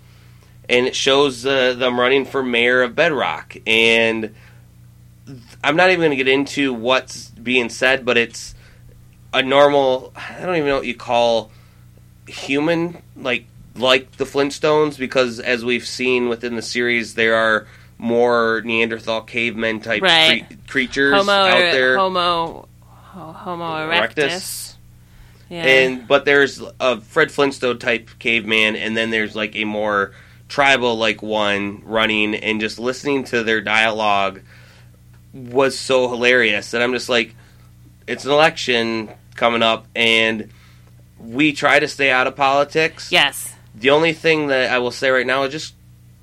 and it shows uh, them running for mayor of Bedrock. And I'm not even going to get into what's being said, but it's a normal. I don't even know what you call human like like the Flintstones because as we've seen within the series there are more Neanderthal cavemen type Right. cre- creatures Homo, out er-, there Homo, ho- Homo erectus. Erectus. Yeah. and but there's a Fred Flintstone type caveman and then there's like a more tribal like one running and just listening to their dialogue was so hilarious that I'm just like it's an election coming up and we try to stay out of politics yes. The only thing that I will say right now is just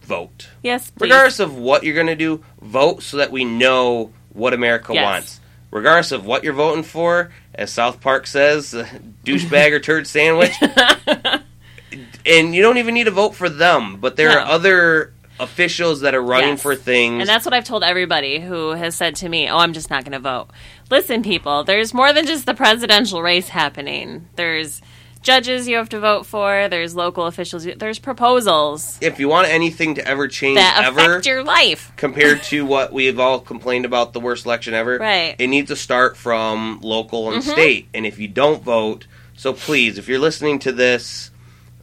vote. Yes. Please. Regardless of what you're going to do, vote so that we know what America Yes. wants. Regardless of what you're voting for, as South Park says, [LAUGHS] douchebag or turd sandwich. [LAUGHS] and you don't even need to vote for them, but there No. are other officials that are running Yes. for things. And that's what I've told everybody who has said to me, "Oh, I'm just not going to vote." Listen, people, there's more than just the presidential race happening. There's judges you have to vote for. There's local officials. There's proposals if you want anything to ever change that ever, affect your life. compared to [LAUGHS] what we've all complained about the worst election ever. Right. It needs to start from local and Mhm. state. And if you don't vote, so please, if you're listening to this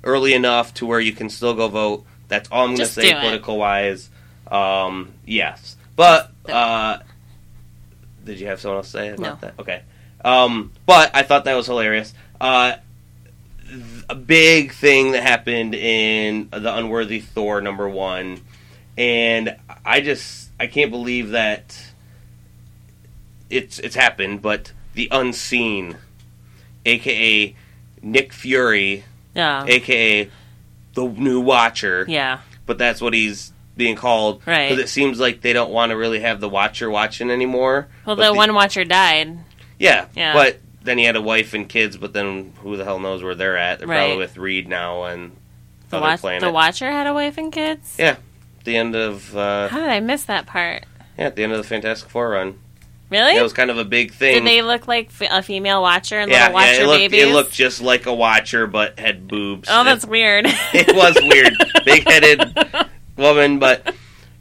early enough to where you can still go vote, that's all I'm going to say political wise. Um, yes. But uh, did you have someone else say about No. that? Okay. Um, but I thought that was hilarious. Uh, a big thing that happened in the Unworthy Thor number one, and I just I can't believe that it's it's happened. But the unseen, aka Nick Fury, Yeah. aka the new Watcher, yeah. but that's what he's being called Right. because it seems like they don't want to really have the Watcher watching anymore. Well, But the one watcher died. yeah, Yeah. but then he had a wife and kids, but then who the hell knows where they're at? They're Right. probably with Reed now and The, other watch- planet. the watcher had a wife and kids. Yeah. the end of uh, How did I miss that part? yeah, at the end of the Fantastic Four run. Really? That was kind of a big thing. Did they look like f- a female watcher and yeah, little watcher yeah, it looked, babies? it looked just like a watcher, but had boobs. oh, It- that's weird. [LAUGHS] it was weird. [LAUGHS] Big headed woman, but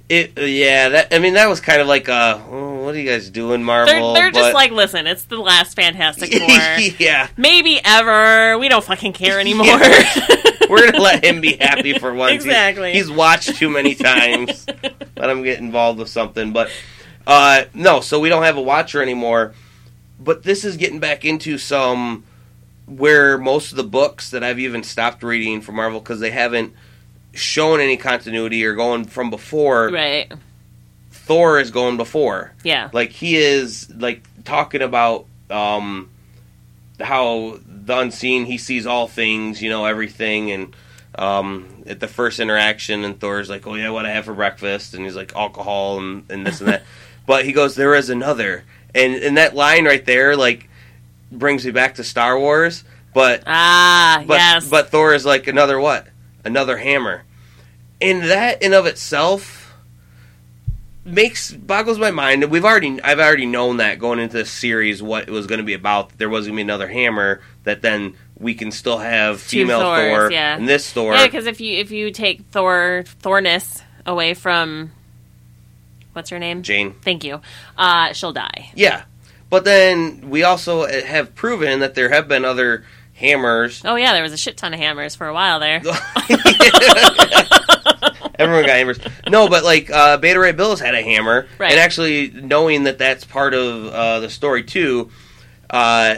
it yeah, that I mean that was kind of like a. oh, what are you guys doing, they're Marvel? they're just like, listen, it's the last Fantastic [LAUGHS] Four. yeah. Maybe ever. We don't fucking care anymore. We're gonna let him be happy for once. He's- Exactly. He's, watched too many times. let him get involved with something. But uh no, so we don't have a watcher anymore. But this is getting back into some where most of the books that I've even stopped reading for Marvel because they haven't shown any continuity or going from before. right. Thor is going before. Yeah. Like he is like talking about um how the unseen he sees all things, you know, everything and um at the first interaction and Thor's like, Oh yeah, what I have for breakfast and he's like alcohol and, and this and that. [LAUGHS] but he goes, There is another and and that line right there like brings me back to Star Wars. But Ah, but yes. but Thor is like another what? Another hammer. And that in of itself makes boggles my mind. We've already I've already known that going into this series what it was going to be about. There was going to be another hammer that then we can still have Two female Thors, Thor yeah. and this Thor. yeah, because if you if you take Thor Thorness away from what's her name? Jane. Thank you. Uh, she'll die. Yeah. But then we also have proven that there have been other hammers. Oh yeah, there was a shit ton of hammers for a while there. [LAUGHS] Everyone got hammers. No, but like uh, Beta Ray Bills had a hammer, Right. and actually knowing that that's part of uh, the story too, uh,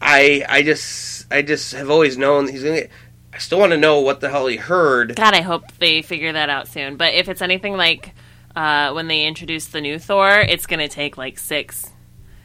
I I just I just have always known he's gonna. Get, I still want to know what the hell he heard. God, I hope they figure that out soon. But if it's anything like uh, when they introduce the new Thor, it's gonna take like six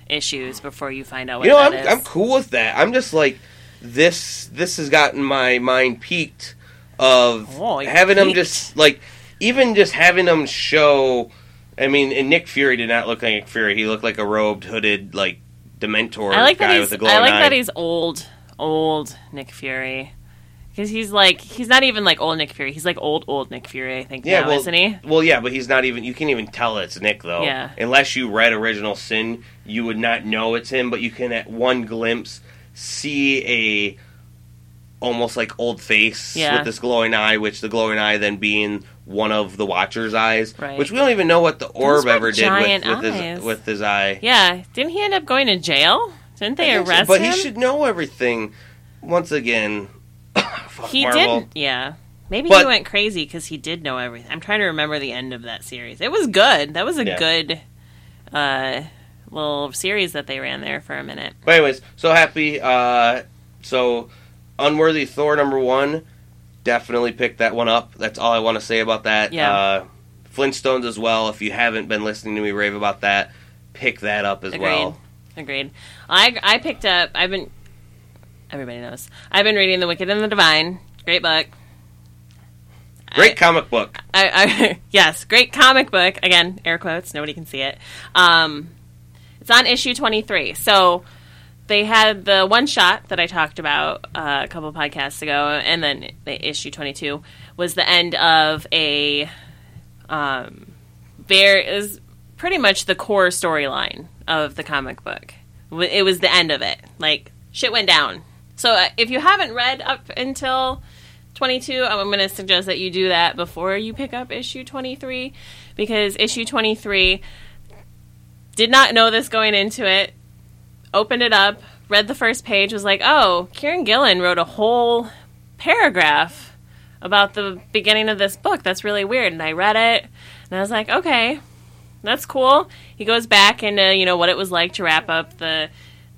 issues before you find out what You know, I'm is. I'm cool with that. I'm just like this. This has gotten my mind peaked of Oh, having them just like even just having them show. I mean, and Nick Fury did not look like Nick Fury. He looked like a robed, hooded, like Dementor I like guy that with he's a glowing I like eye. that he's old, old Nick Fury. Because he's like he's not even like old Nick Fury. He's like old old Nick Fury. I think Yeah, now, well, isn't he? Well, yeah, but he's not even. You can't even tell it's Nick though. Yeah. Unless you read Original Sin, you would not know it's him. But you can at one glimpse see a almost like old face Yeah. with this glowing eye, which the glowing eye then being one of the Watcher's eyes, Right. which we don't even know what the orb ever did with, with his with his eye. Yeah. Didn't he end up going to jail? Didn't they so, arrest but him? But he should know everything. Once again, [COUGHS] He Marvel. did. Yeah. Maybe But- he went crazy because he did know everything. I'm trying to remember the end of that series. It was good. That was a Yeah. good uh, little series that they ran there for a minute. But anyways, so happy. Uh, so unworthy Thor number one, definitely pick that one up. That's all I want to say about that. Yeah. Uh, Flintstones as well. If you haven't been listening to me rave about that, pick that up as Agreed. well. Agreed. I I picked up. I've been. Everybody knows. I've been reading The Wicked and the Divine. Great book. Great I- comic book. I, I, [LAUGHS] yes, great comic book. Again, air quotes. Nobody can see it. Um, it's on issue 23. So they had the one shot that I talked about uh, a couple podcasts ago, and then the issue 22 was the end of a. Um, there is pretty much the core storyline of the comic book. It was the end of it. Like, shit went down. So uh, if you haven't read up until 22, I'm going to suggest that you do that before you pick up issue 23 because issue 23 did not know this going into it. Opened it up, read the first page, was like, "Oh, Kieron Gillen wrote a whole paragraph about the beginning of this book. That's really weird." And I read it, and I was like, "Okay, that's cool." He goes back into you know what it was like to wrap up the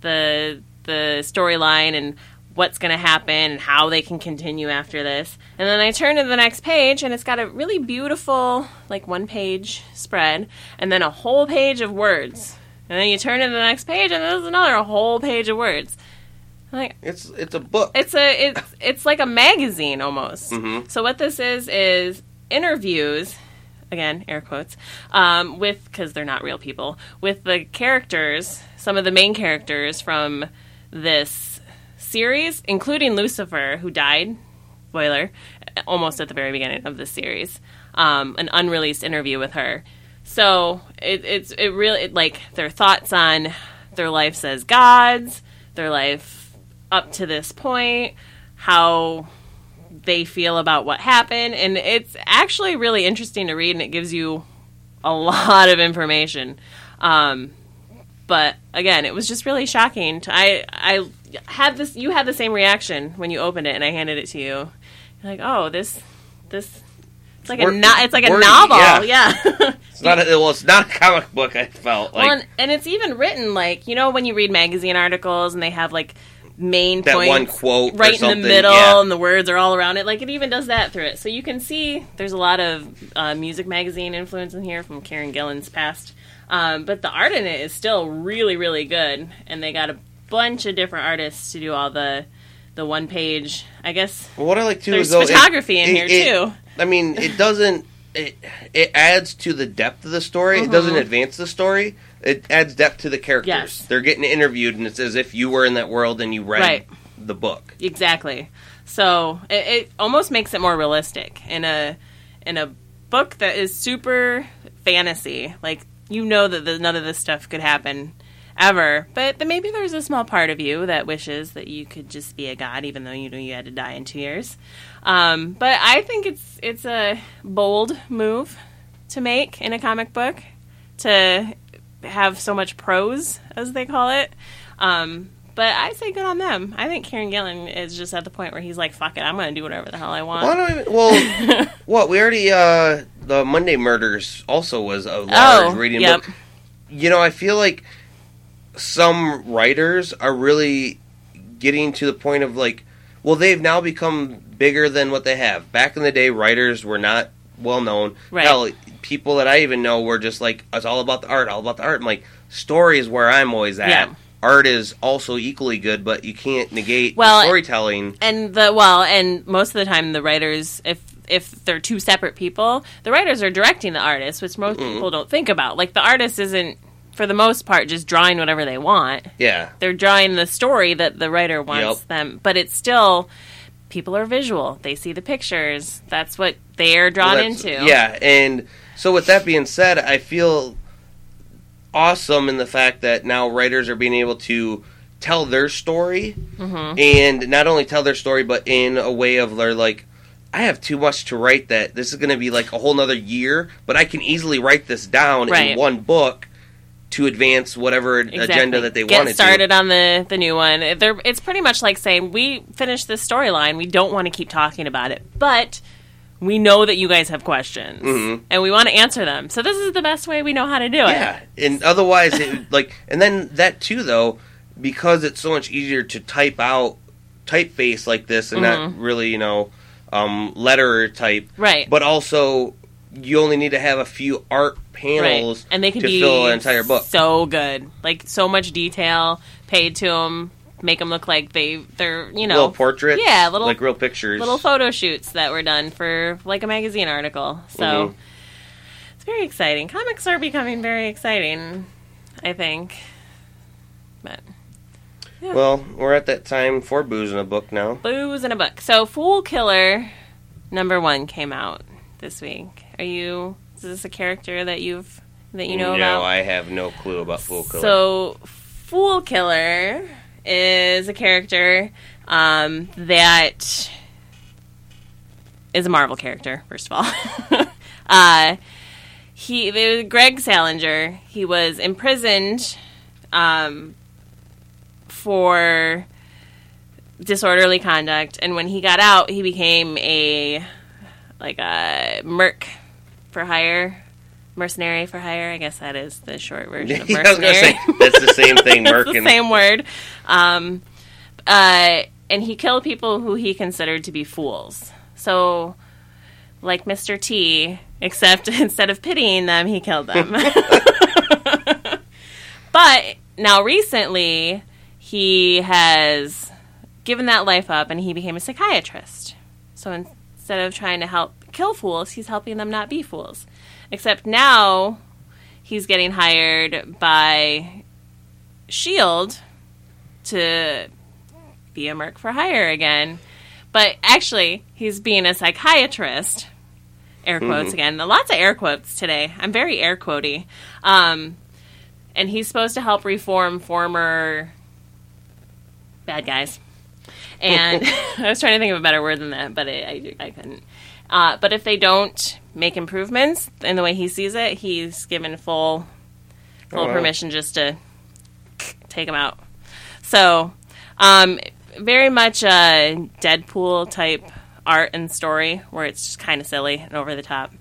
the the storyline and what's going to happen and how they can continue after this. And then I turn to the next page and it's got a really beautiful like one page spread and then a whole page of words. And then you turn to the next page and there's another whole page of words. I'm like It's it's a book. it's a it's it's like a magazine almost. Mhm. So what this is is interviews, again air quotes, um, with because they're not real people, with the characters, some of the main characters from this series, including Lucifer, who died. Spoiler, almost at the very beginning of this series. Um, an unreleased interview with her So it, it's it really it, like their thoughts on their lives as gods, their life up to this point, how they feel about what happened, and it's actually really interesting to read, and it gives you a [LAUGHS] lot of information. Um, but again, it was just really shocking. I I had this. You had the same reaction when you opened it, and I handed it to you. You're like, oh, this this. It's like a no, it's like a wordy, novel, yeah. yeah. [LAUGHS] It's not. A, well, it's not a comic book. I felt like well, and, and it's even written like you know when you read magazine articles and they have like main that points one quote right in the middle yeah. and the words are all around it like it even does that through it so you can see there's a lot of uh, music magazine influence in here from Kieron Gillen's past um, but the art in it is still really really good and they got a bunch of different artists to do all the the one page i guess Well, what I like too is though, it- photography in it- here it- too I mean, it doesn't. It it adds to the depth of the story. It Mm-hmm. doesn't advance the story. It adds depth to the characters. Yes. They're getting interviewed, and it's as if you were in that world and you read Right. the book. Exactly. So it, it almost makes it more realistic in a in a book that is super fantasy. Like you know that the, none of this stuff could happen ever, but maybe there's a small part of you that wishes that you could just be a god, even though you knew you had to die in two years. Um, but I think it's it's a bold move to make in a comic book to have so much prose, as they call it. Um, but I say good on them. I think Kieron Gillen is just at the point where he's like, "Fuck it, I'm going to do whatever the hell I want." Well, I even, well [LAUGHS] what we already uh the Monday Murders also was a large Oh, reading yep. book. You know, I feel like some writers are really getting to the point of like, well, they've now become bigger than what they have. Back in the day, writers were not well known. Right. Hell, people that I even know were just like, it's all about the art, all about the art. I'm like, story is where I'm always at. Yeah. Art is also equally good, but you can't negate Well, the storytelling. and the well, and most of the time, the writers, if if they're two separate people, the writers are directing the artist, which most Mm-hmm. people don't think about. Like the artist isn't, for the most part, just drawing whatever they want. Yeah. They're drawing the story that the writer wants Yep. them, but it's still people are visual. They see the pictures. That's what they're drawn Well, into. Yeah, and so with that being said, I feel awesome in the fact that now writers are being able to tell their story Mm-hmm. and not only tell their story but in a way of they're like I have too much to write that this is going to be like a whole nother year, but I can easily write this down Right. in one book to advance whatever agenda that they get wanted started to. on the the new one. They're, it's pretty much like saying we finished this storyline. We don't want to keep talking about it, but we know that you guys have questions Mhm. and we want to answer them. So this is the best way we know how to do it. Yeah, and otherwise, it, [LAUGHS] like, and then that too, though, because it's so much easier to type out typeface like this and Mm-hmm. not really, you know, um, letter type. Right. But also, you only need to have a few art right. panels And they can to fill an entire book. so good. Like so much detail paid to them. Make them look like they they're you know little portraits, Yeah, little like real pictures. little photo shoots that were done for like a magazine article. So Mhm. it's very exciting. Comics are becoming very exciting, I think. But Well, we're at that time for booze in a book now. booze in a book. So Fool Killer number one came out this week. Are you is this a character that you've that you know no, about? I have no clue about Fool Killer. So, Fool Killer is a character um, that is a Marvel character. First of all, [LAUGHS] uh, he it was Greg Salinger. He was imprisoned um, for disorderly conduct, and when he got out, he became a like a merc for hire. Mercenary for hire, I guess that is the short version of [LAUGHS] Yeah, I was gonna mercenary. say that's the same thing. [LAUGHS] Merc the and same word. Um, uh, and he killed people who he considered to be fools. So, like Mr. T, except [LAUGHS] instead of pitying them, he killed them. but now recently, he has given that life up and he became a psychiatrist. So instead of trying to help kill fools, he's helping them not be fools. Except now he's getting hired by Shield to be a merc for hire again. But actually, he's being a psychiatrist Air quotes again. Lots of air quotes today. I'm very air quotey. Um, and he's supposed to help reform former bad guys. And [LAUGHS] [LAUGHS] I was trying to think of a better word than that, but I, I, I couldn't. Uh, but if they don't make improvements in the way he sees it, he's given full full Oh, wow. permission just to take them out. So, um, very much a Deadpool type art and story where it's just kind of silly and over the top.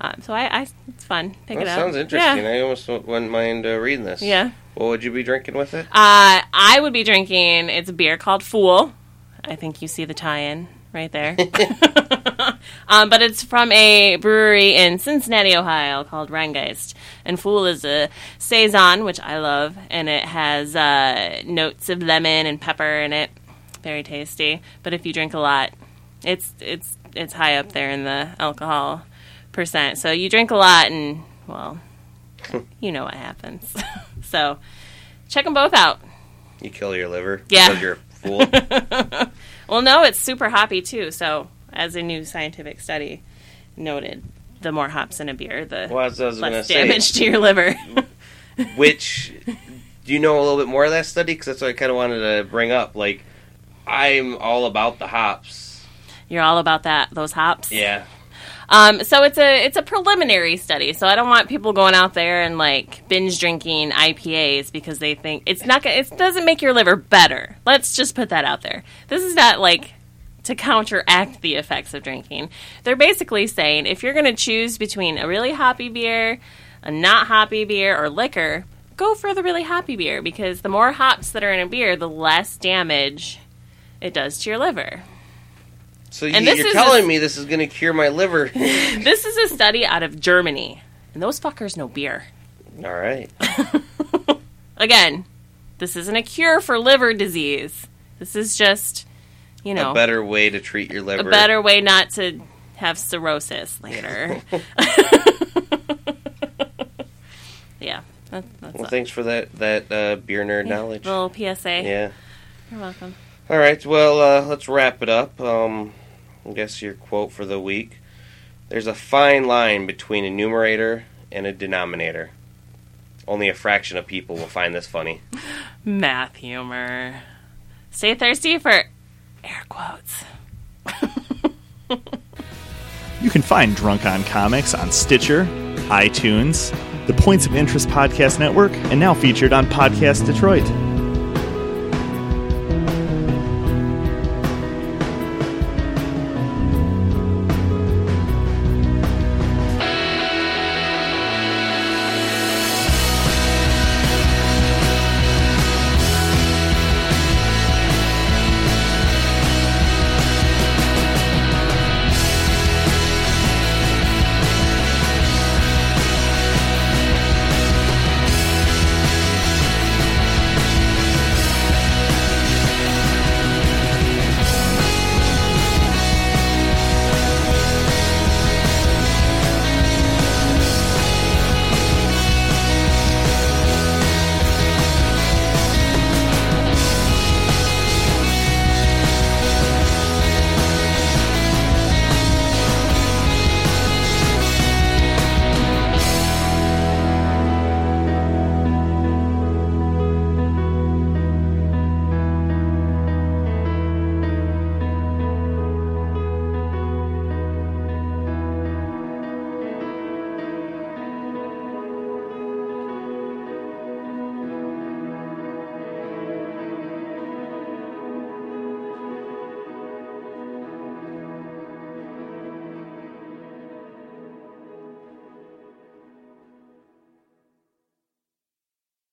Um, so I, I, it's fun. Pick That it up. sounds interesting. Yeah. I almost wouldn't mind uh, reading this. yeah. What would you be drinking with it? Uh, I would be drinking. It's a beer called Fool. I think you see the tie-in right there. [LAUGHS] [LAUGHS] um, but it's from a brewery in Cincinnati, Ohio, called Rheingeist. And Fool is a saison, which I love, and it has uh, notes of lemon and pepper in it. Very tasty. But if you drink a lot, it's it's it's high up there in the alcohol percent. So you drink a lot, and well, [LAUGHS] you know what happens. [LAUGHS] so check them both out. You kill your liver. Yeah. You're a fool. [LAUGHS] Well, no, it's super hoppy too. So, as a new scientific study noted, the more hops in a beer, the well, as I was going to less say, damage to your liver. [LAUGHS] which do you know a little bit more of that study? Because that's what I kind of wanted to bring up. Like, I'm all about the hops. You're all about that those hops. Yeah. Um, so it's a it's a preliminary study. So I don't want people going out there and like binge drinking IPAs because they think it's not gonna, it doesn't make your liver better. Let's just put that out there. This is not like to counteract the effects of drinking. They're basically saying if you're going to choose between a really hoppy beer, a not hoppy beer, or liquor, go for the really hoppy beer because the more hops that are in a beer, the less damage it does to your liver. So you, And this you're telling a- me this is going to cure my liver? [LAUGHS] [LAUGHS] This is a study out of Germany, and those fuckers know beer. all right. [LAUGHS] Again, this isn't a cure for liver disease. This is just, you know, A better way to treat your liver. a better way not to have cirrhosis later. [LAUGHS] [LAUGHS] yeah. That, that's Well, a thanks for that that uh, beer nerd knowledge. little PSA. Yeah. You're welcome. All right. Well, uh, let's wrap it up. Um, I guess your quote for the week. There's a fine line between a numerator and a denominator. Only a fraction of people will find this funny. [LAUGHS] Math humor. Stay thirsty for air quotes. You can find Drunk on Comics on Stitcher, iTunes, the Points of Interest Podcast Network, and now featured on Podcast Detroit.